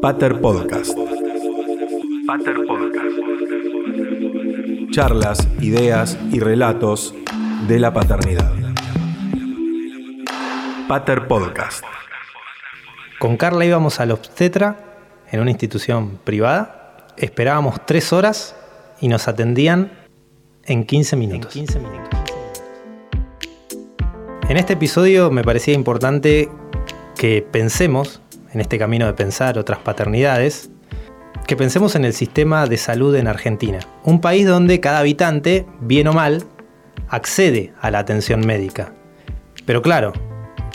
Pater Podcast. Pater Podcast. Charlas, ideas y relatos de la paternidad. Pater Podcast. Con Carla íbamos al obstetra en una institución privada. Esperábamos tres horas y nos atendían en 15 minutos. En, 15 minutos. en este episodio me parecía importante que pensemos en este camino de pensar otras paternidades, que pensemos en el sistema de salud en Argentina, un país donde cada habitante, bien o mal, accede a la atención médica. Pero claro,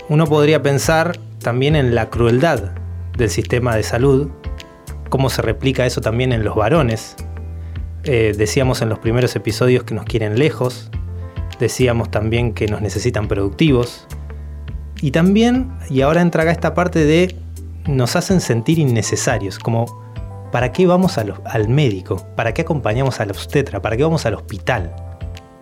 uno podría pensar también en la crueldad del sistema de salud, cómo se replica eso también en los varones. Eh, decíamos en los primeros episodios que nos quieren lejos, decíamos también que nos necesitan productivos, y también, y ahora entra acá esta parte de nos hacen sentir innecesarios, como ¿para qué vamos al médico? ¿Para qué acompañamos al obstetra? ¿Para qué vamos al hospital?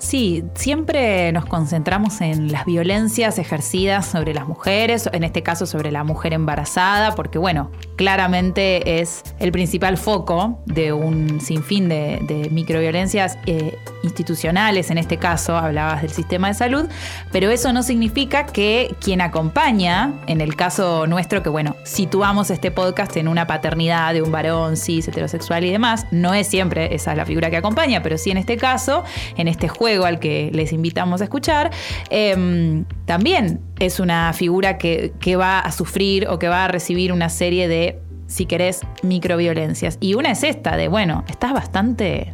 Sí, siempre nos concentramos en las violencias ejercidas sobre las mujeres, en este caso sobre la mujer embarazada, porque bueno, claramente es el principal foco de un sinfín de, microviolencias eh, institucionales, en este caso hablabas del sistema de salud, pero eso no significa que quien acompaña, en el caso nuestro, que bueno, situamos este podcast en una paternidad de un varón cis, heterosexual y demás, no es siempre esa la figura que acompaña, pero sí en este caso, en este juego, al que les invitamos a escuchar, em, también es una figura que, que va a sufrir o que va a recibir una serie de, si querés, microviolencias. Y una es esta, de, bueno, estás bastante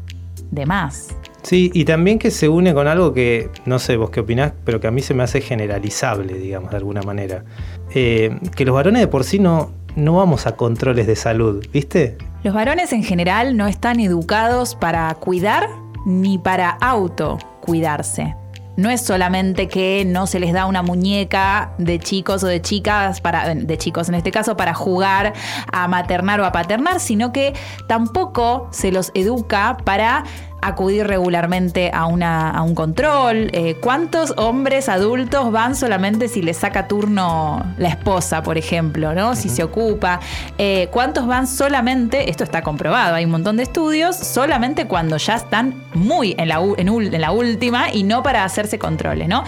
de más. Sí, y también que se une con algo que, no sé vos qué opinás, pero que a mí se me hace generalizable, digamos, de alguna manera. Eh, que los varones de por sí no, no vamos a controles de salud, ¿viste? Los varones en general no están educados para cuidar ni para auto cuidarse. No es solamente que no se les da una muñeca de chicos o de chicas, para, de chicos en este caso, para jugar a maternar o a paternar, sino que tampoco se los educa para acudir regularmente a, una, a un control? Eh, ¿Cuántos hombres adultos van solamente si les saca turno la esposa, por ejemplo, ¿no? Si se ocupa. Eh, ¿Cuántos van solamente, esto está comprobado, hay un montón de estudios, solamente cuando ya están muy en la, en, la última y no para hacerse controles, ¿no?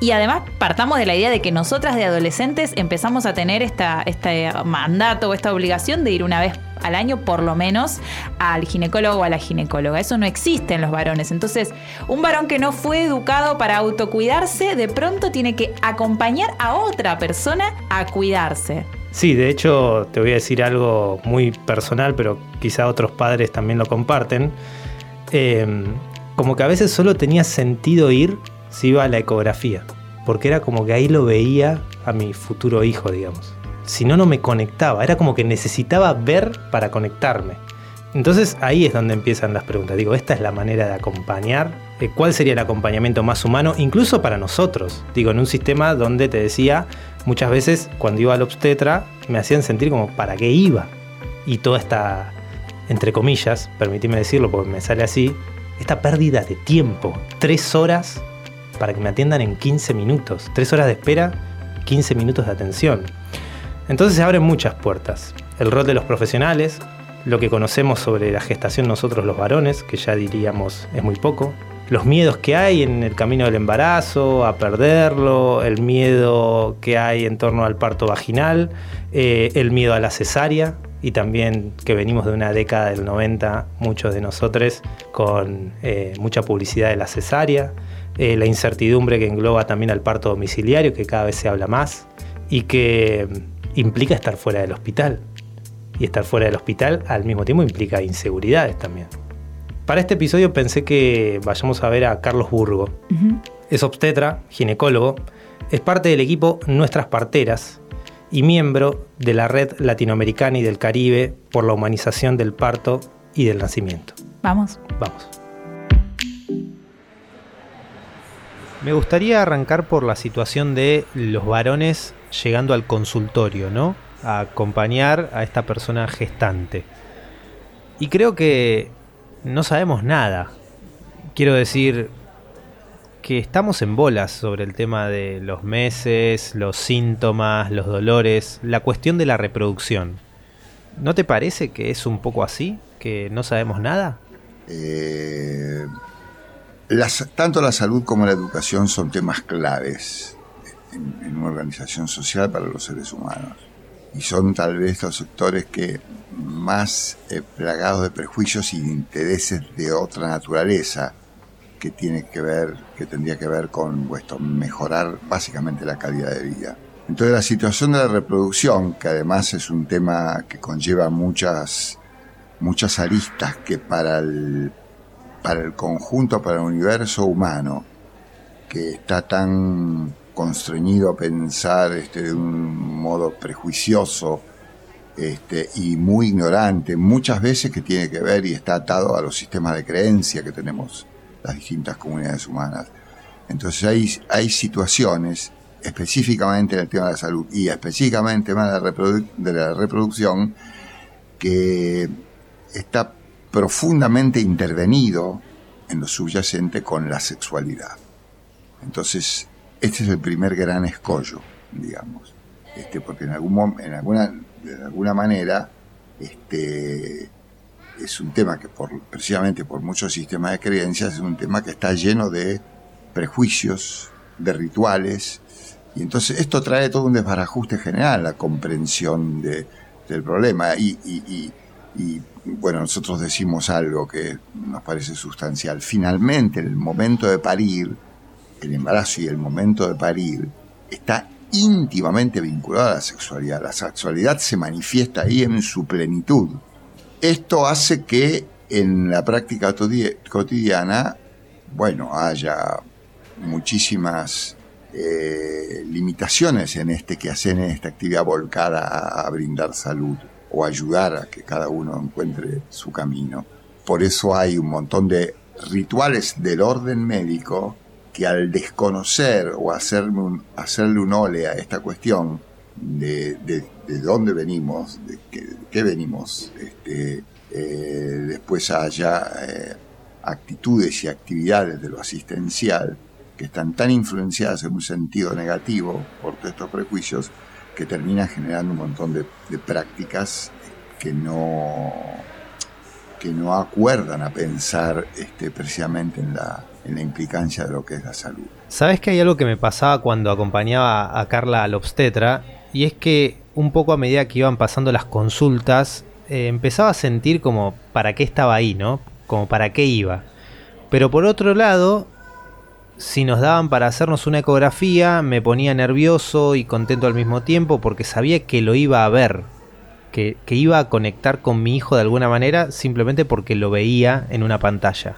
Y además partamos de la idea de que nosotras de adolescentes empezamos a tener esta, este mandato o esta obligación de ir una vez al año por lo menos al ginecólogo o a la ginecóloga. Eso no existe en los varones. Entonces, un varón que no fue educado para autocuidarse, de pronto tiene que acompañar a otra persona a cuidarse. Sí, de hecho te voy a decir algo muy personal, pero quizá otros padres también lo comparten. Em, como que a veces solo tenía sentido ir si iba a la ecografía, porque era como que ahí lo veía a mi futuro hijo, digamos si no, no me conectaba. Era como que necesitaba ver para conectarme. Entonces ahí es donde empiezan las preguntas. Digo, esta es la manera de acompañar. Eh, ¿Cuál sería el acompañamiento más humano, incluso para nosotros? Digo, en un sistema donde te decía, muchas veces cuando iba al obstetra, me hacían sentir como, ¿para qué iba? Y toda esta, entre comillas, permitime decirlo porque me sale así, esta pérdida de tiempo. Tres horas para que me atiendan en 15 minutos. Tres horas de espera, 15 minutos de atención. Entonces se abren muchas puertas. El rol de los profesionales, lo que conocemos sobre la gestación nosotros los varones, que ya diríamos es muy poco, los miedos que hay en el camino del embarazo, a perderlo, el miedo que hay en torno al parto vaginal, eh, el miedo a la cesárea y también que venimos de una década del 90, muchos de nosotros, con eh, mucha publicidad de la cesárea, eh, la incertidumbre que engloba también al parto domiciliario, que cada vez se habla más, y que implica estar fuera del hospital. Y estar fuera del hospital al mismo tiempo implica inseguridades también. Para este episodio pensé que vayamos a ver a Carlos Burgo. Es obstetra, ginecólogo, es parte del equipo Nuestras Parteras y miembro de la Red Latinoamericana y del Caribe por la humanización del parto y del nacimiento. Vamos. Vamos. Me gustaría arrancar por la situación de los varones llegando al consultorio, ¿no? A acompañar a esta persona gestante. Y creo que no sabemos nada. Quiero decir que estamos en bolas sobre el tema de los meses, los síntomas, los dolores, la cuestión de la reproducción. ¿No te parece que es un poco así? ¿Que no sabemos nada? Eh, tanto la salud como la educación son temas claves en, una organización social para los seres humanos. Y son tal vez los sectores que más eh, plagados de prejuicios y de intereses de otra naturaleza que tiene que ver, que tendría que ver con vuestro mejorar básicamente la calidad de vida. Entonces la situación de la reproducción, que además es un tema que conlleva muchas, muchas aristas que para el, para el conjunto, para el universo humano, que está tan constreñido a pensar este, de un modo prejuicioso este, y muy ignorante, muchas veces que tiene que ver y está atado a los sistemas de creencia que tenemos las distintas comunidades humanas. Entonces hay, hay situaciones, específicamente en el tema de la salud y específicamente tema de la reproducción, que está profundamente intervenido en lo subyacente con la sexualidad. Entonces, este es el primer gran escollo, digamos, este, porque en, algún, en alguna, de alguna manera este, es un tema que por, precisamente por muchos sistemas de creencias es un tema que está lleno de prejuicios, de rituales, y entonces esto trae todo un desbarajuste general, la comprensión de, del problema. Y, y, y, bueno, nosotros decimos algo que nos parece sustancial. Finalmente, el momento de parir, el embarazo y el momento de parir está íntimamente vinculado a la sexualidad. La sexualidad se manifiesta ahí en su plenitud. Esto hace que en la práctica cotidiana, bueno, haya muchísimas eh, limitaciones en este que hacen en esta actividad volcada a, a brindar salud o ayudar a que cada uno encuentre su camino. Por eso hay un montón de rituales del orden médico que al desconocer o hacerle un, hacerle un ole a esta cuestión de, de, dónde venimos, de qué, venimos, este, eh, después haya eh, actitudes y actividades de lo asistencial que están tan influenciadas en un sentido negativo por todos estos prejuicios que terminan generando un montón de, de prácticas que no que no acuerdan a pensar este, precisamente en la, en la implicancia de lo que es la salud. Sabes que hay algo que me pasaba cuando acompañaba a Carla al obstetra, y es que un poco a medida que iban pasando las consultas, eh, empezaba a sentir como para qué estaba ahí, ¿no? Como para qué iba. Pero por otro lado, si nos daban para hacernos una ecografía, me ponía nervioso y contento al mismo tiempo porque sabía que lo iba a ver, que, iba a conectar con mi hijo de alguna manera simplemente porque lo veía en una pantalla.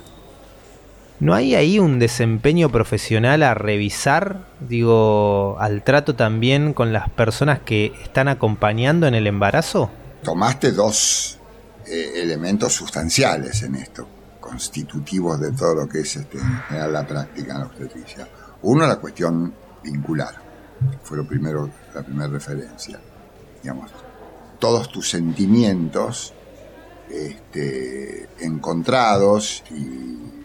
¿No hay ahí un desempeño profesional a revisar? Digo, al trato también con las personas que están acompañando en el embarazo. Tomaste dos eh, elementos sustanciales en esto, constitutivos de todo lo que es este, la práctica en la obstetricia. Uno, la cuestión vincular, fue lo primero, la primera referencia. Digamos, todos tus sentimientos este, encontrados y,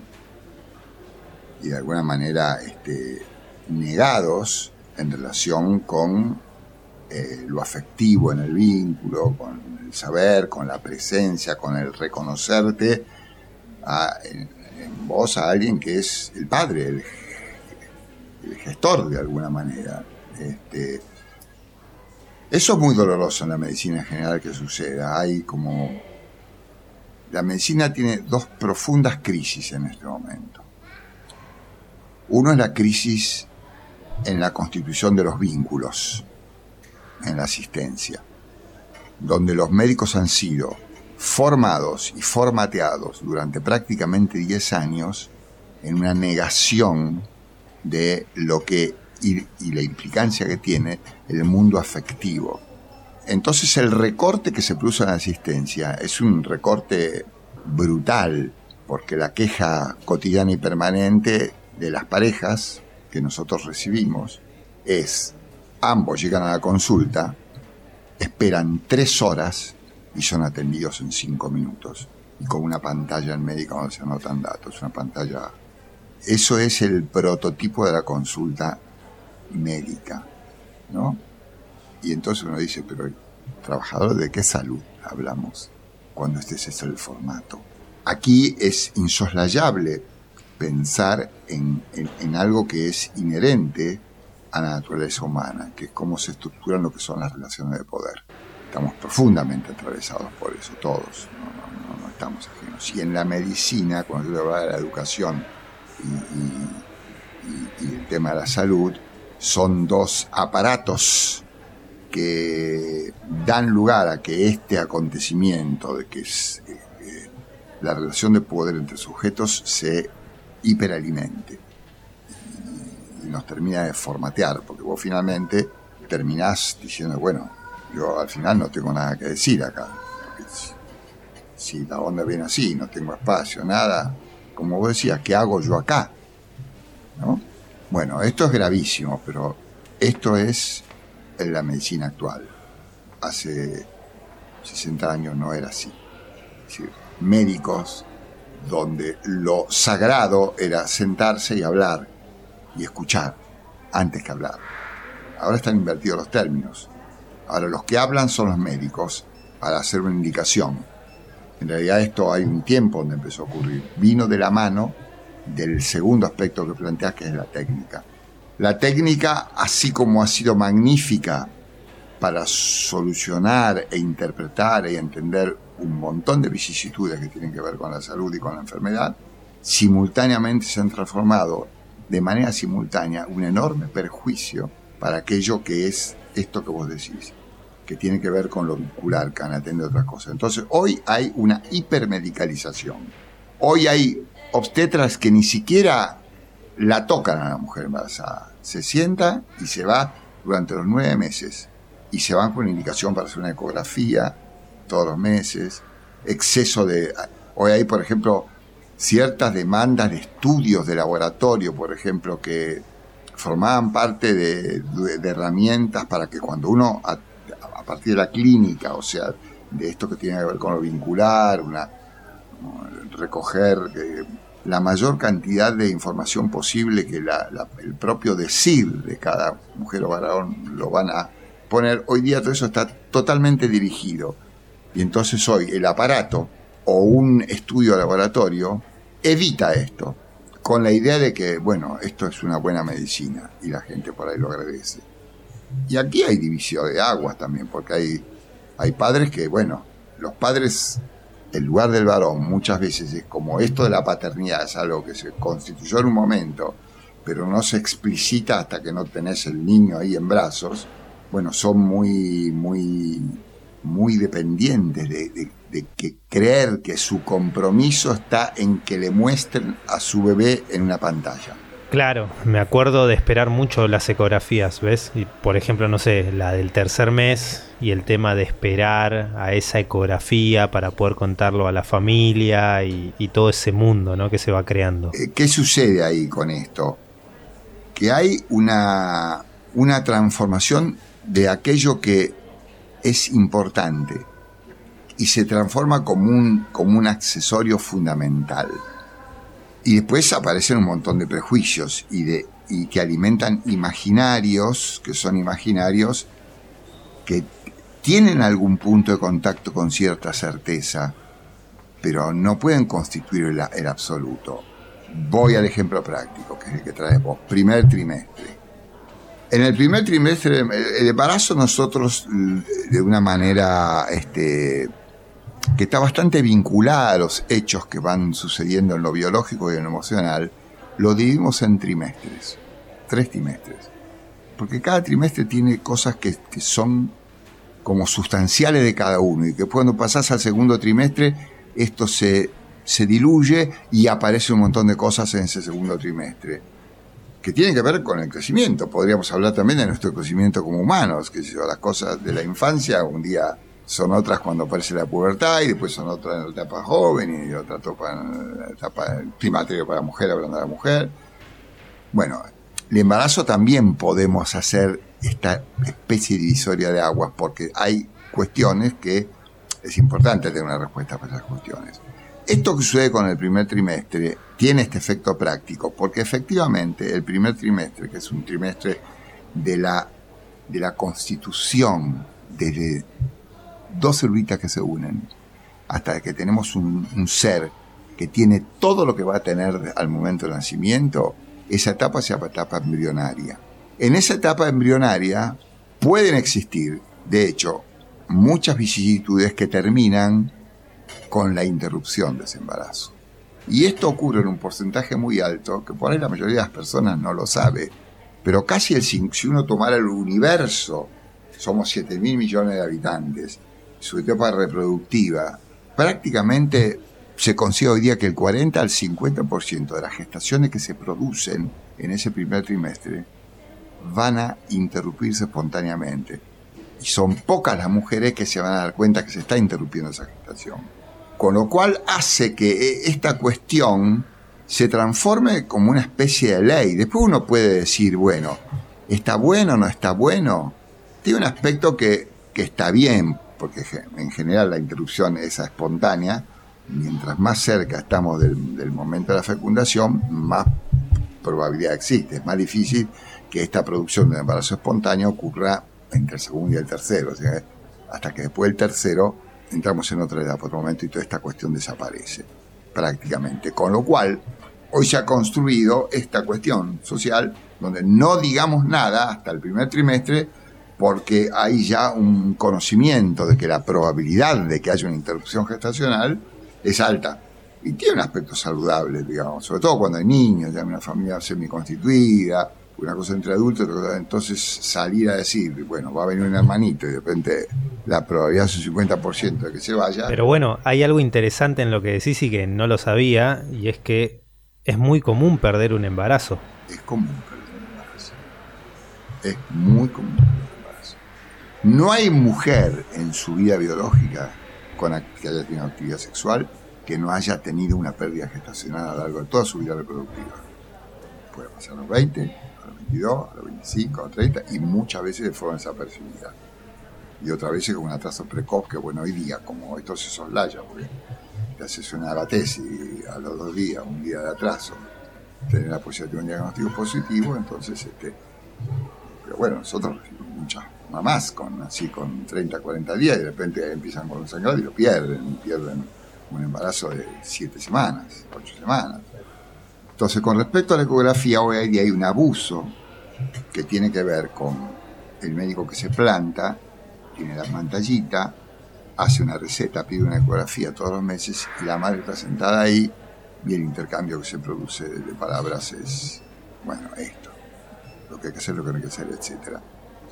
de alguna manera este, negados en relación con eh, lo afectivo en el vínculo, con el saber, con la presencia, con el reconocerte en, vos a alguien que es el padre, el, gestor de alguna manera. Este, eso es muy doloroso en la medicina en general que suceda. Hay como... La medicina tiene dos profundas crisis en este momento. Uno es la crisis en la constitución de los vínculos, en la asistencia, donde los médicos han sido formados y formateados durante prácticamente 10 años en una negación de lo que y, la implicancia que tiene el mundo afectivo. Entonces el recorte que se produce en la asistencia es un recorte brutal, porque la queja cotidiana y permanente de las parejas que nosotros recibimos es, ambos llegan a la consulta, esperan tres horas y son atendidos en cinco minutos, y con una pantalla en médico donde se anotan datos, una pantalla... Eso es el prototipo de la consulta médica, ¿no? Y entonces uno dice, pero trabajadores, ¿de qué salud hablamos cuando este es el formato? Aquí es insoslayable pensar en, en, algo que es inherente a la naturaleza humana, que es cómo se estructuran lo que son las relaciones de poder. Estamos profundamente atravesados por eso, todos, no, estamos ajenos. Y en la medicina, cuando yo hablaba de la educación y, el tema de la salud, son dos aparatos que dan lugar a que este acontecimiento de que es eh, la relación de poder entre sujetos se hiperalimente y, nos termina de formatear, porque vos finalmente terminás diciendo, bueno, yo al final no tengo nada que decir acá, si, la onda viene así, no tengo espacio, nada, como vos decías, ¿qué hago yo acá? ¿No? Bueno, esto es gravísimo, pero esto es en la medicina actual. Hace 60 años no era así. médicos donde lo sagrado era sentarse y hablar y escuchar antes que hablar. Ahora están invertidos los términos. Ahora los que hablan son los médicos para hacer una indicación. En realidad esto hay un tiempo donde empezó a ocurrir. Vino de la mano del segundo aspecto que planteas, que es la técnica. La técnica, así como ha sido magnífica para solucionar e interpretar y entender un montón de vicisitudes que tienen que ver con la salud y con la enfermedad, simultáneamente se han transformado de manera simultánea un enorme perjuicio para aquello que es esto que vos decís, que tiene que ver con lo vincular, que atende otras cosas. Entonces, hoy hay una hipermedicalización. Hoy hay obstetras que ni siquiera la tocan a la mujer embarazada. Se sienta y se va durante los nueve meses y se van con indicación para hacer una ecografía todos los meses, exceso de... Hoy hay, por ejemplo, ciertas demandas de estudios de laboratorio, por ejemplo, que formaban parte de, herramientas para que cuando uno, a, partir de la clínica, o sea, de esto que tiene que ver con lo vincular, una, recoger eh, la mayor cantidad de información posible que el propio decir de cada mujer o varón lo van a poner, hoy día todo eso está totalmente dirigido y entonces hoy el aparato o un estudio laboratorio evita esto, con la idea de que, bueno, esto es una buena medicina y la gente por ahí lo agradece. Y aquí hay división de aguas también, porque hay, hay padres que, bueno, los padres, el lugar del varón muchas veces es como esto de la paternidad, es algo que se constituyó en un momento, pero no se explicita hasta que no tenés el niño ahí en brazos, bueno, son muy, muy muy dependientes de, que creer que su compromiso está en que le muestren a su bebé en una pantalla. Claro, me acuerdo de esperar mucho las ecografías, ¿ves? Y por ejemplo, no sé, la del tercer mes y el tema de esperar a esa ecografía para poder contarlo a la familia y, todo ese mundo ¿no? que se va creando. Eh, ¿Qué sucede ahí con esto? Que hay una, una transformación de aquello que es importante y se transforma como un, como un accesorio fundamental. Y después aparecen un montón de prejuicios y, de, y que alimentan imaginarios, que son imaginarios que tienen algún punto de contacto con cierta certeza, pero no pueden constituir el, el absoluto. Voy al ejemplo práctico, que es el que traes vos. Primer trimestre en el primer trimestre, el embarazo nosotros, de una manera este, que está bastante vinculada a los hechos que van sucediendo en lo biológico y en lo emocional, lo dividimos en trimestres, tres trimestres. Porque cada trimestre tiene cosas que, que son como sustanciales de cada uno y que cuando pasás al segundo trimestre, esto se, se diluye y aparece un montón de cosas en ese segundo trimestre que tienen que ver con el crecimiento. Podríamos hablar también de nuestro crecimiento como humanos, que las cosas de la infancia un día son otras cuando aparece la pubertad y después son otras en la etapa joven y otra etapa en la etapa primaria para la mujer, hablando de la mujer. Bueno, el embarazo también podemos hacer esta especie divisoria de aguas porque hay cuestiones que es importante tener una respuesta para esas cuestiones. Esto que sucede con el primer trimestre tiene este efecto práctico, porque efectivamente el primer trimestre, que es un trimestre de la, de la constitución desde, dos celulitas que se unen, hasta que tenemos un, un ser que tiene todo lo que va a tener al momento del nacimiento, esa etapa se llama etapa embrionaria. En esa etapa embrionaria pueden existir, de hecho, muchas vicisitudes que terminan con la interrupción de ese embarazo. Y esto ocurre en un porcentaje muy alto, que por ahí la mayoría de las personas no lo sabe, pero casi el, si uno tomara el universo, somos 7 mil millones de habitantes, su etapa reproductiva, prácticamente se consigue hoy día que el 40 al 50% de las gestaciones que se producen en ese primer trimestre van a interrumpirse espontáneamente. Y son pocas las mujeres que se van a dar cuenta que se está interrumpiendo esa gestación. Con lo cual hace que eh, esta cuestión se transforme como una especie de ley. Después uno puede decir, bueno, ¿está bueno o no está bueno? Tiene un aspecto que, que está bien, porque en general la interrupción es espontánea, mientras más cerca estamos del, momento de la fecundación, más probabilidad existe. Es más difícil que esta producción de embarazo espontáneo ocurra entre el segundo y el tercero. hasta que después del tercero entramos en otra edad, por otro momento, y toda esta cuestión desaparece prácticamente. Con lo cual, hoy se ha construido esta cuestión social donde no digamos nada hasta el primer trimestre porque hay ya un conocimiento de que la probabilidad de que haya una interrupción gestacional es alta. Y tiene un aspecto saludable, digamos, sobre todo cuando hay niños, ya una familia semi-constituida, una cosa entre adultos, entonces salir a decir, bueno, va a venir un hermanito y de repente la probabilidad es un 50% de que se vaya. Pero bueno, hay algo interesante en lo que decís y que no lo sabía, y es que es muy común perder un embarazo. Es común perder un embarazo. Es muy común perder un embarazo. No hay mujer en su vida biológica con que haya tenido actividad sexual que no haya tenido una pérdida gestacional a lo largo de toda su vida reproductiva. Puede pasar a los 20, a los 22, a los 25, a los 30 y muchas veces de forma desapercibida. Y otras veces con un atraso precoz que, bueno, hoy día, como esto se soslaya, porque te haces una tesis a los dos días, un día de atraso, tener la posibilidad de un diagnóstico positivo, entonces, este, pero bueno, nosotros muchas mamás con así con 30, 40 días y de repente empiezan con un sangrado y lo pierden, pierden un embarazo de 7 semanas, 8 semanas. Entonces, con respecto a la ecografía, hoy hay un abuso que tiene que ver con el médico que se planta, tiene la pantallita, hace una receta, pide una ecografía todos los meses y la madre está sentada ahí y el intercambio que se produce de palabras es, bueno, esto, lo que hay que hacer, lo que no hay que hacer, etcétera.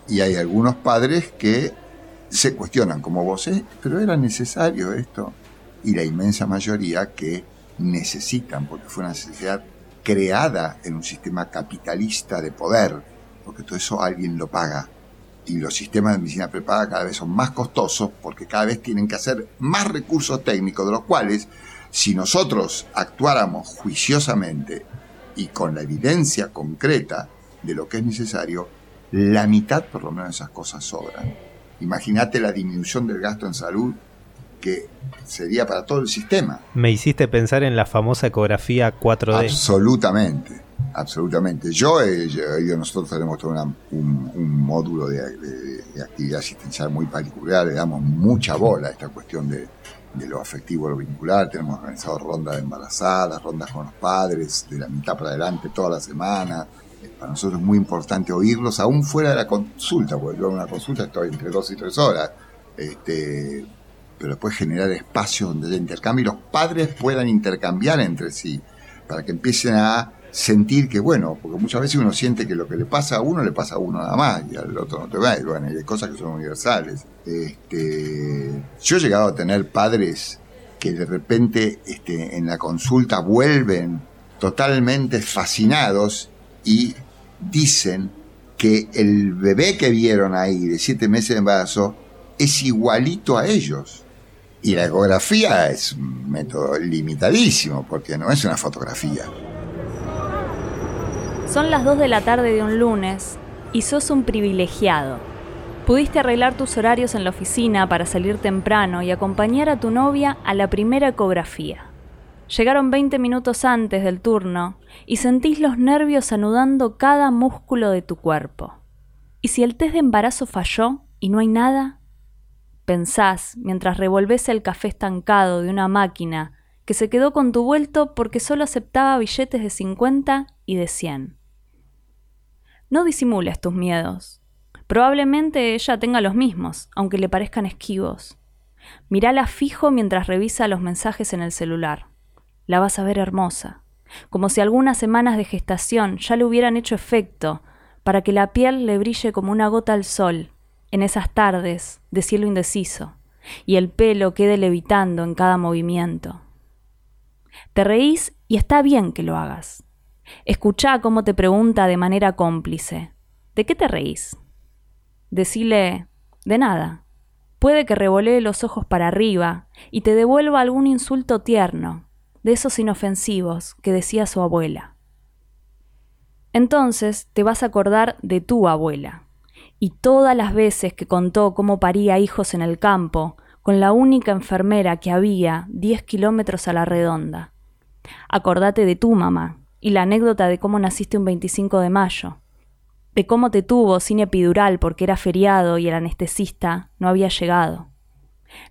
Y hay algunos padres que se cuestionan, como vos, ¿eh? pero era necesario esto. Y la inmensa mayoría que necesitan, porque fue una necesidad creada en un sistema capitalista de poder, porque todo eso alguien lo paga. Y los sistemas de medicina prepaga cada vez son más costosos porque cada vez tienen que hacer más recursos técnicos, de los cuales, si nosotros actuáramos juiciosamente y con la evidencia concreta de lo que es necesario, la mitad por lo menos de esas cosas sobran. Imagínate la disminución del gasto en salud que sería para todo el sistema. Me hiciste pensar en la famosa ecografía 4D. Absolutamente, absolutamente. Yo, eh, nosotros tenemos todo un, módulo de, actividad asistencial muy particular, le damos mucha bola a esta cuestión de, de lo afectivo, lo vincular. Tenemos organizado rondas de embarazadas, rondas con los padres, de la mitad para adelante toda la semana para nosotros es muy importante oírlos, aún fuera de la consulta, porque yo en una consulta estoy entre dos y tres horas, este, pero después generar espacios donde haya intercambio y los padres puedan intercambiar entre sí, para que empiecen a sentir que, bueno, porque muchas veces uno siente que lo que le pasa a uno le pasa a uno nada más y al otro no te va, y bueno, hay cosas que son universales. Este, yo he llegado a tener padres que de repente este, en la consulta vuelven totalmente fascinados y dicen que el bebé que vieron ahí de siete meses de embarazo es igualito a ellos. Y la ecografía es un método limitadísimo porque no es una fotografía. Son las 2 de la tarde de un lunes y sos un privilegiado. Pudiste arreglar tus horarios en la oficina para salir temprano y acompañar a tu novia a la primera ecografía. Llegaron 20 minutos antes del turno y sentís los nervios anudando cada músculo de tu cuerpo. ¿Y si el test de embarazo falló y no hay nada? Pensás mientras revolvés el café estancado de una máquina que se quedó con tu vuelto porque solo aceptaba billetes de 50 y de 100. No disimules tus miedos. Probablemente ella tenga los mismos, aunque le parezcan esquivos. Mírala fijo mientras revisa los mensajes en el celular. La vas a ver hermosa, como si algunas semanas de gestación ya le hubieran hecho efecto para que la piel le brille como una gota al sol en esas tardes de cielo indeciso y el pelo quede levitando en cada movimiento. Te reís y está bien que lo hagas. Escuchá cómo te pregunta de manera cómplice. ¿De qué te reís? Decile, de nada. Puede que revolee los ojos para arriba y te devuelva algún insulto tierno, de esos inofensivos que decía su abuela. Entonces te vas a acordar de tu abuela y todas las veces que contó cómo paría hijos en el campo, con la única enfermera que había diez kilómetros a la redonda. Acordate de tu mamá y la anécdota de cómo naciste un 25 de mayo, de cómo te tuvo sin epidural porque era feriado y el anestesista no había llegado.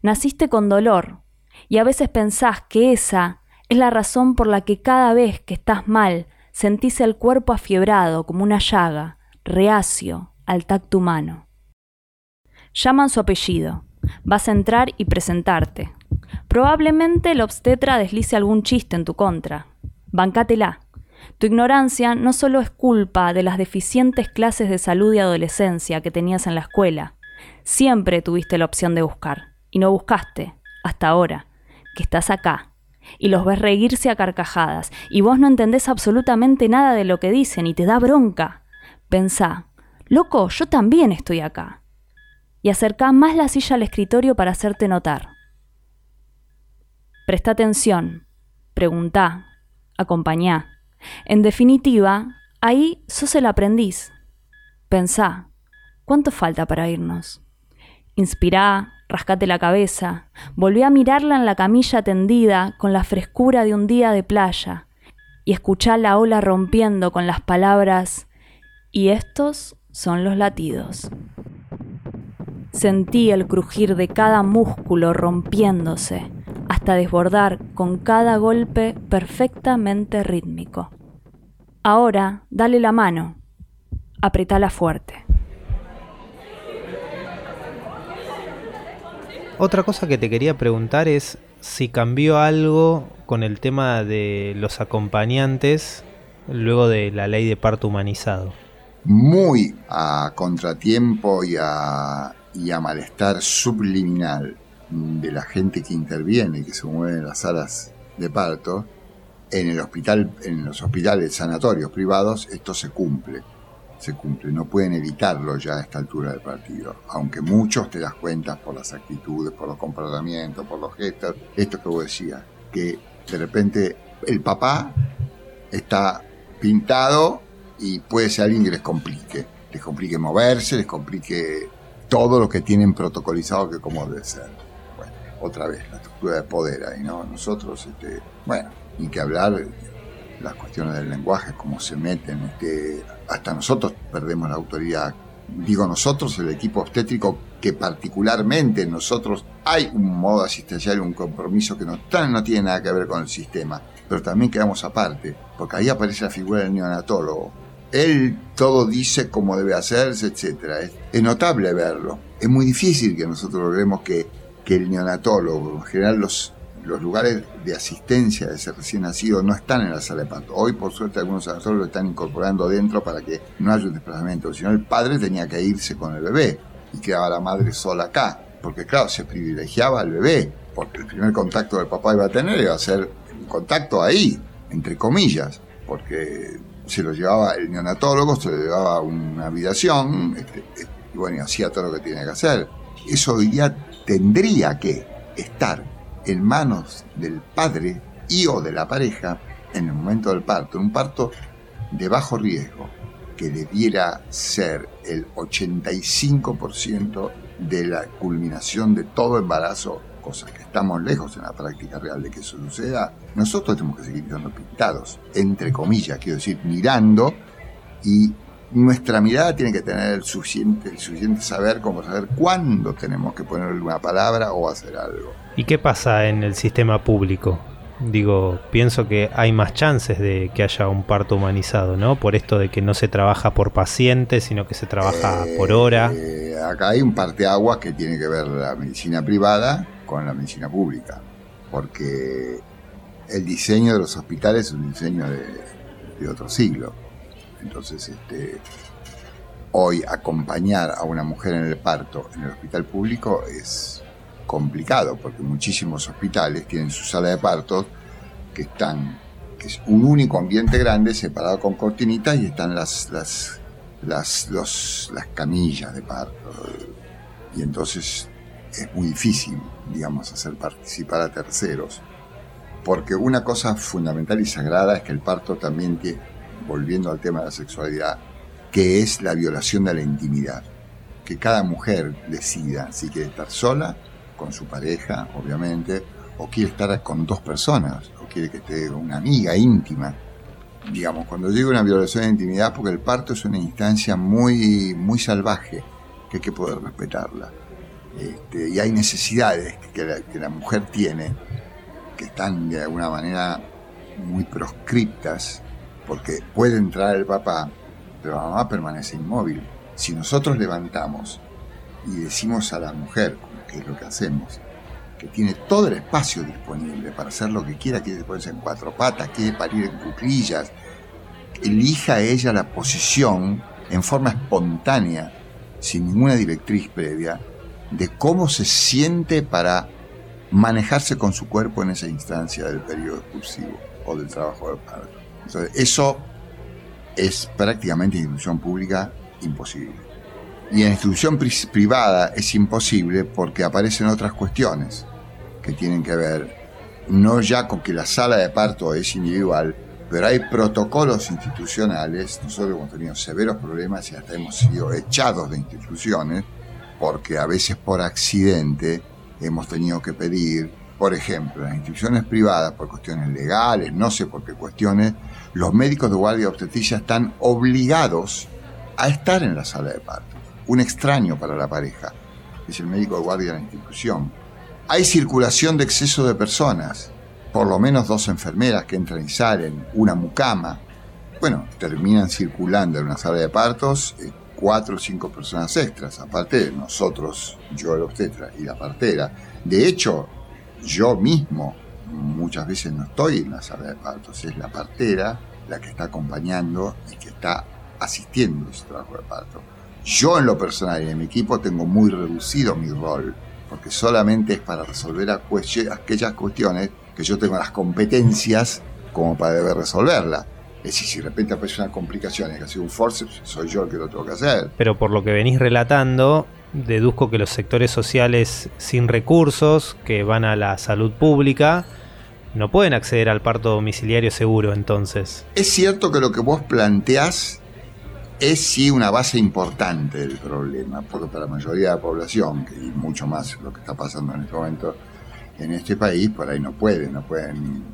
Naciste con dolor y a veces pensás que esa es la razón por la que cada vez que estás mal sentís el cuerpo afiebrado como una llaga, reacio al tacto humano. Llaman su apellido. Vas a entrar y presentarte. Probablemente el obstetra deslice algún chiste en tu contra. Bancátela. Tu ignorancia no solo es culpa de las deficientes clases de salud y adolescencia que tenías en la escuela. Siempre tuviste la opción de buscar. Y no buscaste, hasta ahora, que estás acá. Y los ves reírse a carcajadas. Y vos no entendés absolutamente nada de lo que dicen y te da bronca. Pensá, Loco, yo también estoy acá. Y acercá más la silla al escritorio para hacerte notar. Presta atención, preguntá, acompañá. En definitiva, ahí sos el aprendiz. Pensá, ¿cuánto falta para irnos? Inspirá, rascate la cabeza, volví a mirarla en la camilla tendida con la frescura de un día de playa y escuchá la ola rompiendo con las palabras y estos son los latidos. Sentí el crujir de cada músculo rompiéndose hasta desbordar con cada golpe perfectamente rítmico. Ahora, dale la mano, apretala fuerte. Otra cosa que te quería preguntar es si cambió algo con el tema de los acompañantes luego de la ley de parto humanizado muy a contratiempo y a, malestar subliminal de la gente que interviene y que se mueve en las salas de parto, en el hospital, en los hospitales sanatorios privados, esto se cumple. Se cumple, no pueden evitarlo ya a esta altura del partido. Aunque muchos te das cuenta por las actitudes, por los comportamientos, por los gestos, esto que vos decías, que de repente el papá está pintado y puede ser alguien que les complique. Les complique moverse, les complique todo lo que tienen protocolizado que como debe ser. Bueno, otra vez, la estructura de poder ahí, ¿no? Nosotros, este, bueno, ni que hablar las cuestiones del lenguaje, cómo se meten, este, hasta nosotros perdemos la autoridad. Digo nosotros, el equipo obstétrico, que particularmente nosotros hay un modo asistencial, un compromiso que no, no tiene nada que ver con el sistema, pero también quedamos aparte, porque ahí aparece la figura del neonatólogo, él todo dice cómo debe hacerse, etc. Es, notable verlo. Es muy difícil que nosotros logremos que, que el neonatólogo, en general los, lugares de asistencia de ese recién nacido no están en la sala de parto. Hoy, por suerte, algunos neonatólogos lo están incorporando dentro para que no haya un desplazamiento. Si no, el padre tenía que irse con el bebé y quedaba la madre sola acá. Porque, claro, se privilegiaba al bebé, porque el primer contacto que el papá iba a tener iba a ser un contacto ahí, entre comillas, porque se lo llevaba el neonatólogo, se lo llevaba una habitación, este, y bueno, hacía todo lo que tiene que hacer. Eso día tendría que estar en manos del padre y o de la pareja en el momento del parto, un parto de bajo riesgo, que debiera ser el 85% de la culminación de todo embarazo cosas que estamos lejos en la práctica real de que eso suceda, nosotros tenemos que seguir estando pintados, entre comillas, quiero decir, mirando y nuestra mirada tiene que tener el suficiente, el suficiente saber como saber cuándo tenemos que ponerle una palabra o hacer algo. ¿Y qué pasa en el sistema público? Digo, pienso que hay más chances de que haya un parto humanizado, ¿no? Por esto de que no se trabaja por paciente, sino que se trabaja por hora. Eh, acá hay un parteaguas que tiene que ver la medicina privada con la medicina pública, porque el diseño de los hospitales es un diseño de, otro siglo. Entonces, este, hoy acompañar a una mujer en el parto en el hospital público es complicado, porque muchísimos hospitales tienen su sala de partos que están, que es un único ambiente grande separado con cortinitas y están las, las, las, los, las camillas de parto. Y entonces es muy difícil, digamos, hacer participar a terceros. Porque una cosa fundamental y sagrada es que el parto también tiene, volviendo al tema de la sexualidad, que es la violación de la intimidad. Que cada mujer decida si quiere estar sola con su pareja, obviamente, o quiere estar con dos personas, o quiere que esté una amiga íntima. Digamos, cuando digo una violación de intimidad, porque el parto es una instancia muy, muy salvaje, que hay que poder respetarla. Este, y hay necesidades que la, que la mujer tiene, que están de alguna manera muy proscriptas, porque puede entrar el papá, pero la mamá permanece inmóvil. Si nosotros levantamos y decimos a la mujer, que es lo que hacemos, que tiene todo el espacio disponible para hacer lo que quiera, quiere ponerse en cuatro patas, quiere parir en cuclillas, elija ella la posición en forma espontánea, sin ninguna directriz previa, de cómo se siente para manejarse con su cuerpo en esa instancia del periodo expulsivo o del trabajo del padre. Entonces, eso es prácticamente en institución pública imposible. Y en institución privada es imposible porque aparecen otras cuestiones que tienen que ver no ya con que la sala de parto es individual, pero hay protocolos institucionales. Nosotros hemos tenido severos problemas y hasta hemos sido echados de instituciones porque a veces por accidente hemos tenido que pedir, por ejemplo, las instituciones privadas, por cuestiones legales, no sé por qué cuestiones, los médicos de guardia obstetricia están obligados a estar en la sala de parto un extraño para la pareja, es el médico de guardia de la institución. Hay circulación de exceso de personas, por lo menos dos enfermeras que entran y salen, una mucama. Bueno, terminan circulando en una sala de partos eh, cuatro o cinco personas extras, aparte de nosotros, yo el obstetra y la partera. De hecho, yo mismo muchas veces no estoy en la sala de partos, es la partera la que está acompañando y que está asistiendo a ese trabajo de parto. Yo en lo personal y en mi equipo tengo muy reducido mi rol, porque solamente es para resolver aquellas cuestiones que yo tengo las competencias como para deber resolverla. Es decir, si de repente aparece una complicación y que ha sido un forceps, soy yo el que lo tengo que hacer. Pero por lo que venís relatando, deduzco que los sectores sociales sin recursos, que van a la salud pública, no pueden acceder al parto domiciliario seguro entonces. Es cierto que lo que vos planteás es sí una base importante del problema, porque para la mayoría de la población, y mucho más lo que está pasando en este momento en este país, por ahí no pueden, no pueden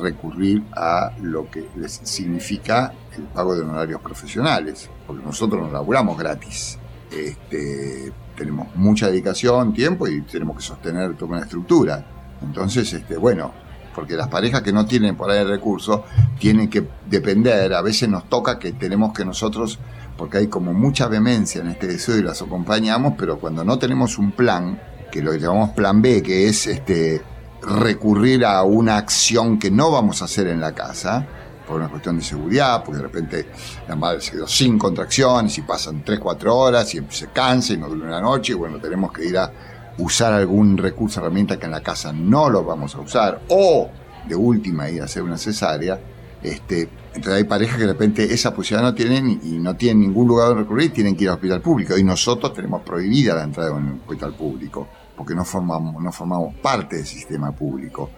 recurrir a lo que les significa el pago de honorarios profesionales, porque nosotros nos laburamos gratis. Este, tenemos mucha dedicación, tiempo y tenemos que sostener toda una estructura. Entonces, este, bueno, porque las parejas que no tienen por ahí el recurso tienen que depender, a veces nos toca que tenemos que nosotros, porque hay como mucha vehemencia en este deseo y las acompañamos, pero cuando no tenemos un plan, que lo llamamos plan B, que es este recurrir a una acción que no vamos a hacer en la casa, por una cuestión de seguridad, porque de repente la madre se quedó sin contracciones y pasan 3, 4 horas y se cansa y no duerme una noche y bueno, tenemos que ir a usar algún recurso, herramienta que en la casa no lo vamos a usar, o de última ir a hacer una cesárea, este, entonces hay parejas que de repente esa posibilidad no tienen y no tienen ningún lugar donde recurrir, tienen que ir al hospital público. Y nosotros tenemos prohibida la entrada en un hospital público, porque no formamos, no formamos parte del sistema público.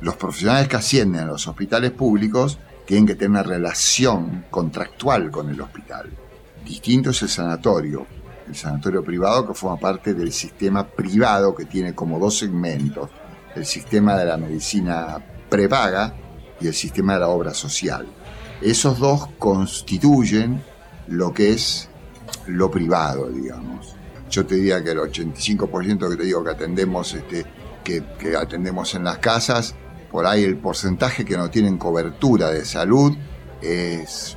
Los profesionales que ascienden a los hospitales públicos tienen que tener una relación contractual con el hospital. Distinto es el sanatorio, el sanatorio privado que forma parte del sistema privado que tiene como dos segmentos, el sistema de la medicina prepaga y el sistema de la obra social. Esos dos constituyen lo que es lo privado, digamos. Yo te diría que el 85% que te digo que atendemos, este, que, atendemos en las casas, por ahí el porcentaje que no tienen cobertura de salud es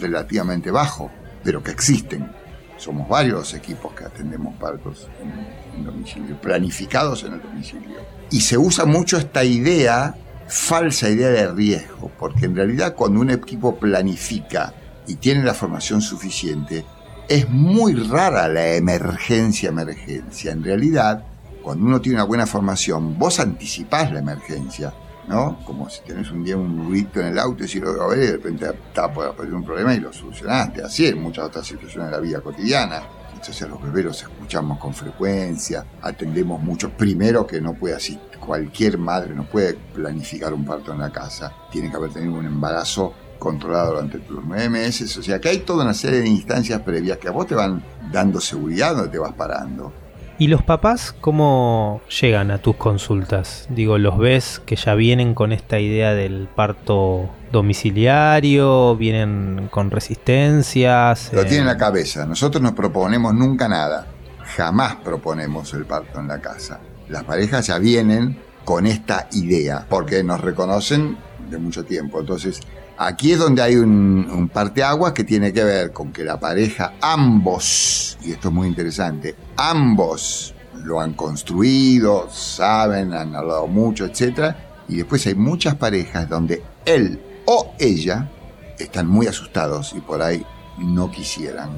relativamente bajo, pero que existen. Somos varios equipos que atendemos partos en, en domicilio, planificados en el domicilio. Y se usa mucho esta idea, falsa idea de riesgo, porque en realidad cuando un equipo planifica y tiene la formación suficiente, es muy rara la emergencia emergencia. En realidad, cuando uno tiene una buena formación, vos anticipás la emergencia, ¿no? Como si tenés un día un ruido en el auto y si lo ves, de repente está por aparecer un problema y lo solucionaste. Así en muchas otras situaciones de la vida cotidiana. Entonces los bebés los escuchamos con frecuencia, atendemos mucho. Primero que no puede así, cualquier madre no puede planificar un parto en la casa. Tiene que haber tenido un embarazo controlado durante los nueve meses. O sea que hay toda una serie de instancias previas que a vos te van dando seguridad donde te vas parando. ¿Y los papás cómo llegan a tus consultas? Digo, ¿los ves que ya vienen con esta idea del parto domiciliario? ¿Vienen con resistencias? Lo Eh, tienen en la cabeza. Nosotros no proponemos nunca nada. Jamás proponemos el parto en la casa. Las parejas ya vienen con esta idea, porque nos reconocen de mucho tiempo. Entonces, aquí es donde hay un, un parteaguas que tiene que ver con que la pareja, ambos, y esto es muy interesante, ambos lo han construido, saben, han hablado mucho, etc. Y después hay muchas parejas donde él o ella están muy asustados y por ahí no quisieran.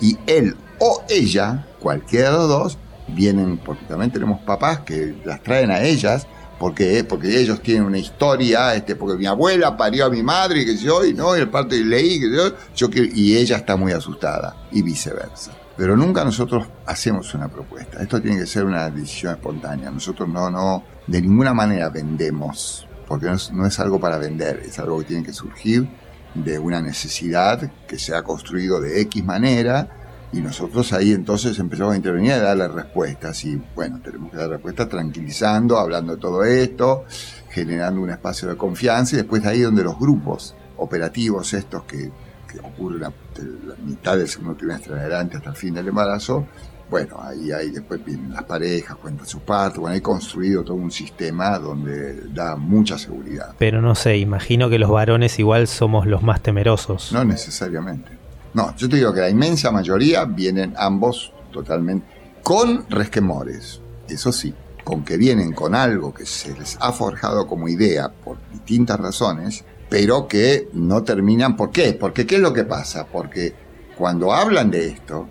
Y él o ella, cualquiera de los dos, vienen, porque también tenemos papás que las traen a ellas, porque, porque ellos tienen una historia, este, porque mi abuela parió a mi madre, que yo, y no, y el parto y leí, que yo, yo y ella está muy asustada, y viceversa. Pero nunca nosotros hacemos una propuesta. Esto tiene que ser una decisión espontánea. Nosotros no, no, de ninguna manera vendemos, porque no es, no es algo para vender, es algo que tiene que surgir de una necesidad que se ha construido de X manera y nosotros ahí entonces empezamos a intervenir y a darle respuestas y bueno, tenemos que dar respuestas tranquilizando, hablando de todo esto, generando un espacio de confianza y después de ahí donde los grupos operativos estos que, que ocurren a- la mitad del segundo trimestre adelante hasta el fin del embarazo, bueno, ahí, ahí después vienen las parejas, cuentan sus partos, bueno, hay construido todo un sistema donde da mucha seguridad. Pero no sé, imagino que los varones igual somos los más temerosos. No necesariamente. No, yo te digo que la inmensa mayoría vienen ambos totalmente con resquemores, eso sí, con que vienen con algo que se les ha forjado como idea por distintas razones, pero que no terminan. ¿Por qué? Porque ¿qué es lo que pasa? Porque cuando hablan de esto,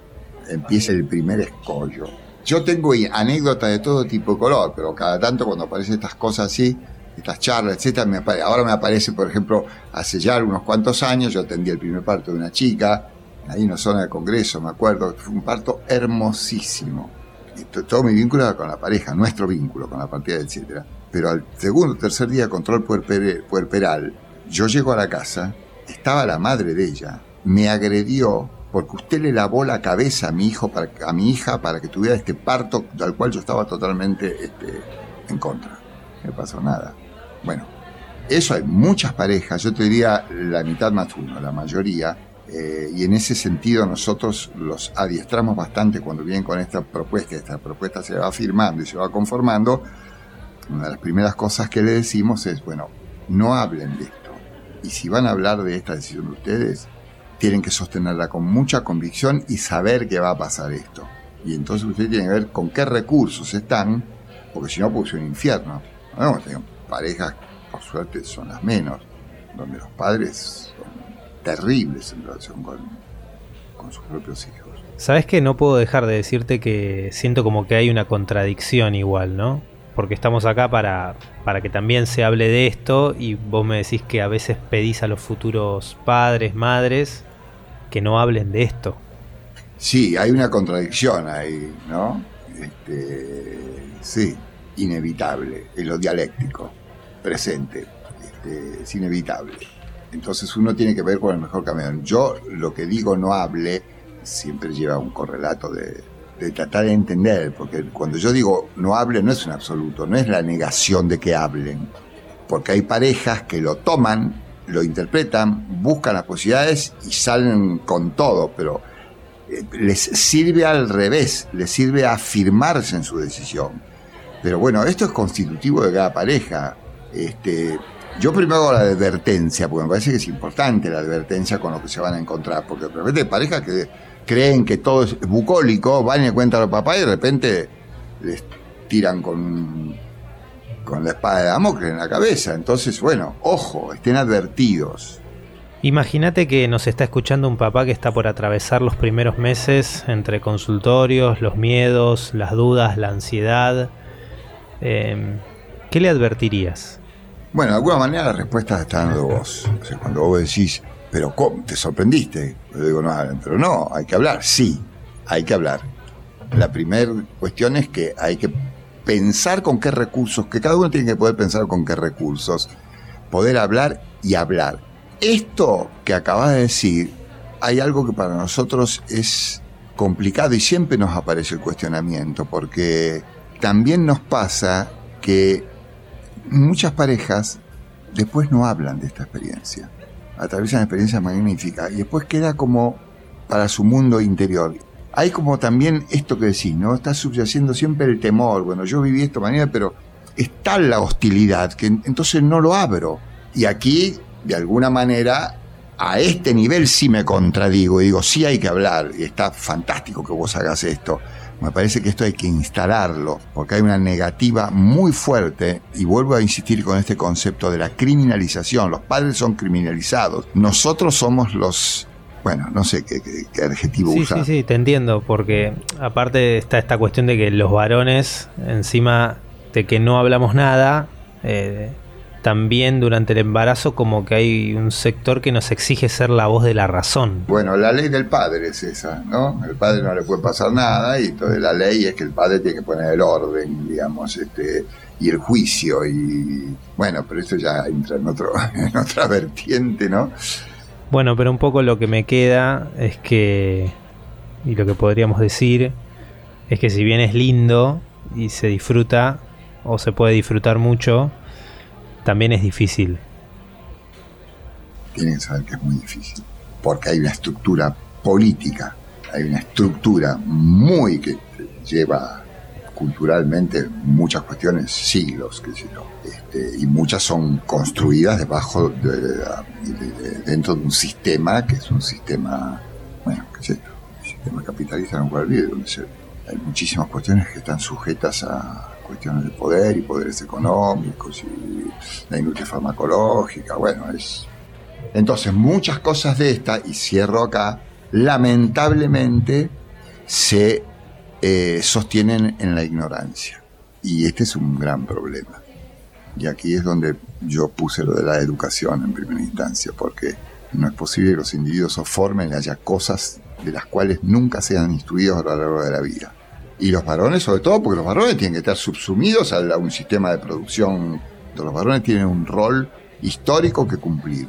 empieza el primer escollo. Yo tengo anécdotas de todo tipo de color, pero cada tanto cuando aparecen estas cosas así, estas charlas, etcétera, me ahora me aparece, por ejemplo, hace ya unos cuantos años, yo atendí el primer parto de una chica, ahí en una zona de congreso, me acuerdo, fue un parto hermosísimo. Y to- todo mi vínculo con la pareja, nuestro vínculo con la partida, etcétera. Pero al segundo, tercer día control puerpere- puerperal, yo llego a la casa, estaba la madre de ella, me agredió porque usted le lavó la cabeza a mi hijo para, a mi hija para que tuviera este parto del cual yo estaba totalmente este, en contra. No pasó nada. Bueno, eso hay muchas parejas, yo te diría la mitad más uno, la mayoría, eh, y en ese sentido nosotros los adiestramos bastante cuando vienen con esta propuesta, esta propuesta se va firmando y se va conformando, una de las primeras cosas que le decimos es, bueno, no hablen de esto, y si van a hablar de esta decisión de ustedes, tienen que sostenerla con mucha convicción y saber que va a pasar esto. Y entonces ustedes tienen que ver con qué recursos están, porque si no, puede ser un infierno. No, tengo parejas, por suerte, son las menos, donde los padres terribles en relación con, con sus propios hijos. ¿Sabes que no puedo dejar de decirte que siento como que hay una contradicción igual, ¿no? Porque estamos acá para, para que también se hable de esto y vos me decís que a veces pedís a los futuros padres, madres, que no hablen de esto. Sí, hay una contradicción ahí, ¿no? Este, sí, inevitable, es lo dialéctico, presente, este, es inevitable. Entonces uno tiene que ver con el mejor camino. Yo lo que digo no hable siempre lleva un correlato de, tratar de entender, porque cuando yo digo no hable no es un absoluto, no es la negación de que hablen, porque hay parejas que lo toman lo interpretan, buscan las posibilidades y salen con todo, pero eh, les sirve al revés, les sirve afirmarse en su decisión. Pero bueno, esto es constitutivo de cada pareja. Este, yo primero hago la advertencia, porque me parece que es importante la advertencia con lo que se van a encontrar, porque de repente parejas que creen que todo es bucólico, van y le cuentan a los papás y de repente les tiran con, con la espada de Damocles en la cabeza. Entonces, bueno, ojo, estén advertidos. Imagínate que nos está escuchando un papá que está por atravesar los primeros meses entre consultorios, los miedos, las dudas, la ansiedad. Em, ¿Qué le advertirías? Bueno, de alguna manera la respuesta está dando vos. O sea, cuando vos decís, pero ¿cómo? ¿Te sorprendiste? Yo digo, no, pero no, hay que hablar. Sí, hay que hablar. La primera cuestión es que hay que pensar con qué recursos, que cada uno tiene que poder pensar con qué recursos, poder hablar y hablar esto que acabas de decir, hay algo que para nosotros es complicado y siempre nos aparece el cuestionamiento, porque también nos pasa que muchas parejas después no hablan de esta experiencia, atraviesan experiencias magníficas y después queda como para su mundo interior. Hay como también esto que decís, ¿no? Está subyaciendo siempre el temor. Bueno, yo viví esto manera, pero está la hostilidad, que entonces no lo abro. Y aquí de alguna manera, a este nivel sí me contradigo y digo, sí hay que hablar, y está fantástico que vos hagas esto. Me parece que esto hay que instalarlo, porque hay una negativa muy fuerte, y vuelvo a insistir con este concepto de la criminalización. Los padres son criminalizados. Nosotros somos los bueno, no sé qué, adjetivo sí, usar. Sí, sí, te entiendo, porque aparte está esta cuestión de que los varones, encima de que no hablamos nada, eh, también durante el embarazo como que hay un sector que nos exige ser la voz de la razón. Bueno, la ley del padre es esa, ¿no? El padre no le puede pasar nada y entonces la ley es que el padre tiene que poner el orden, digamos, este y el juicio y bueno, pero esto ya entra en otro en otra vertiente, ¿no? Bueno, pero un poco lo que me queda es que y lo que podríamos decir es que si bien es lindo y se disfruta o se puede disfrutar mucho, también es difícil. Tienen que saber que es muy difícil, porque hay una estructura política, hay una estructura muy que lleva culturalmente muchas cuestiones, siglos, qué sé yo, este, y muchas son construidas debajo de, dentro de un sistema que es un sistema, bueno, qué sé yo, un sistema capitalista en cual vive, donde hay muchísimas cuestiones que están sujetas a cuestiones de poder y poderes económicos y la industria farmacológica, bueno, es... Entonces muchas cosas de esta, y cierro acá, lamentablemente se eh, sostienen en la ignorancia. Y este es un gran problema. Y aquí es donde yo puse lo de la educación en primera instancia, porque no es posible que los individuos se formen y haya cosas de las cuales nunca sean instruidos a lo largo de la vida. Y los varones, sobre todo, porque los varones tienen que estar subsumidos a, un sistema de producción. Los varones tienen un rol histórico que cumplir.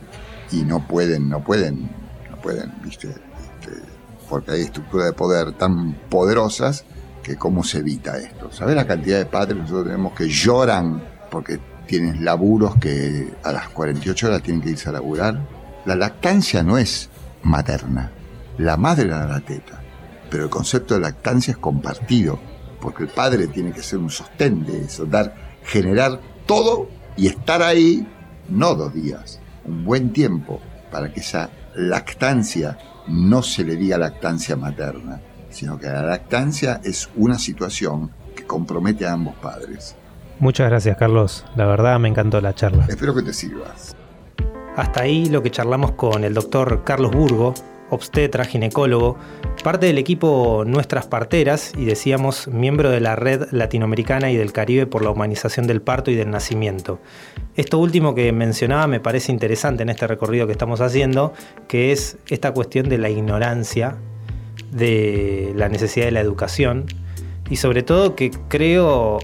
Y no pueden, no pueden, no pueden, ¿viste? Este, porque hay estructuras de poder tan poderosas que cómo se evita esto. ¿Sabes la cantidad de padres que nosotros tenemos que lloran porque tienen laburos que a las 48 horas tienen que irse a laburar? La lactancia no es materna. La madre da la teta pero el concepto de lactancia es compartido, porque el padre tiene que ser un sostén de eso, dar, generar todo y estar ahí, no dos días, un buen tiempo, para que esa lactancia no se le diga lactancia materna, sino que la lactancia es una situación que compromete a ambos padres. Muchas gracias Carlos, la verdad me encantó la charla. Espero que te sirva. Hasta ahí lo que charlamos con el doctor Carlos Burgo, obstetra, ginecólogo, parte del equipo Nuestras Parteras y decíamos miembro de la Red Latinoamericana y del Caribe por la Humanización del Parto y del Nacimiento. Esto último que mencionaba me parece interesante en este recorrido que estamos haciendo, que es esta cuestión de la ignorancia, de la necesidad de la educación y sobre todo que creo,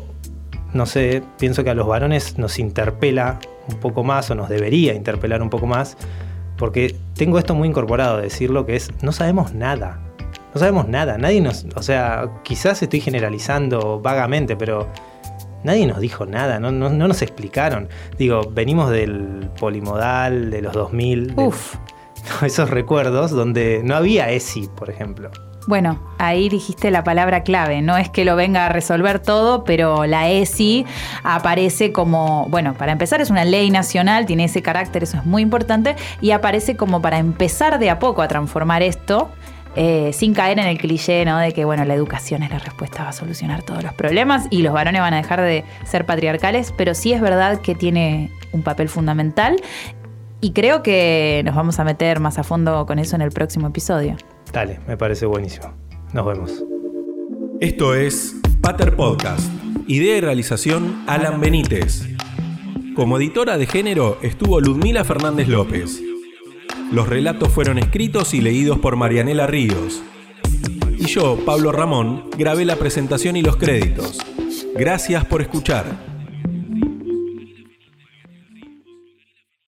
no sé, pienso que a los varones nos interpela un poco más o nos debería interpelar un poco más porque tengo esto muy incorporado, decirlo, que es, no sabemos nada. No sabemos nada, nadie nos, o sea, quizás estoy generalizando vagamente, pero nadie nos dijo nada, no, no- no nos explicaron. Digo, venimos del polimodal, de los 2000, de- Uf. esos recuerdos donde no había ESI, por ejemplo. Bueno, ahí dijiste la palabra clave. No es que lo venga a resolver todo, pero la ESI aparece como, bueno, para empezar es una ley nacional, tiene ese carácter, eso es muy importante, y aparece como para empezar de a poco a transformar esto. eh, sin caer en el cliché ¿no? de que bueno la educación es la respuesta va a solucionar todos los problemas y los varones van a dejar de ser patriarcales pero sí es verdad que tiene un papel fundamental y creo que nos vamos a meter más a fondo con eso en el próximo episodio Dale, me parece buenísimo. Nos vemos. Esto es Pater Podcast. Idea y realización Alan Benítez. Como editora de género estuvo Ludmila Fernández López. Los relatos fueron escritos y leídos por Marianela Ríos. Y yo, Pablo Ramón, grabé la presentación y los créditos. Gracias por escuchar.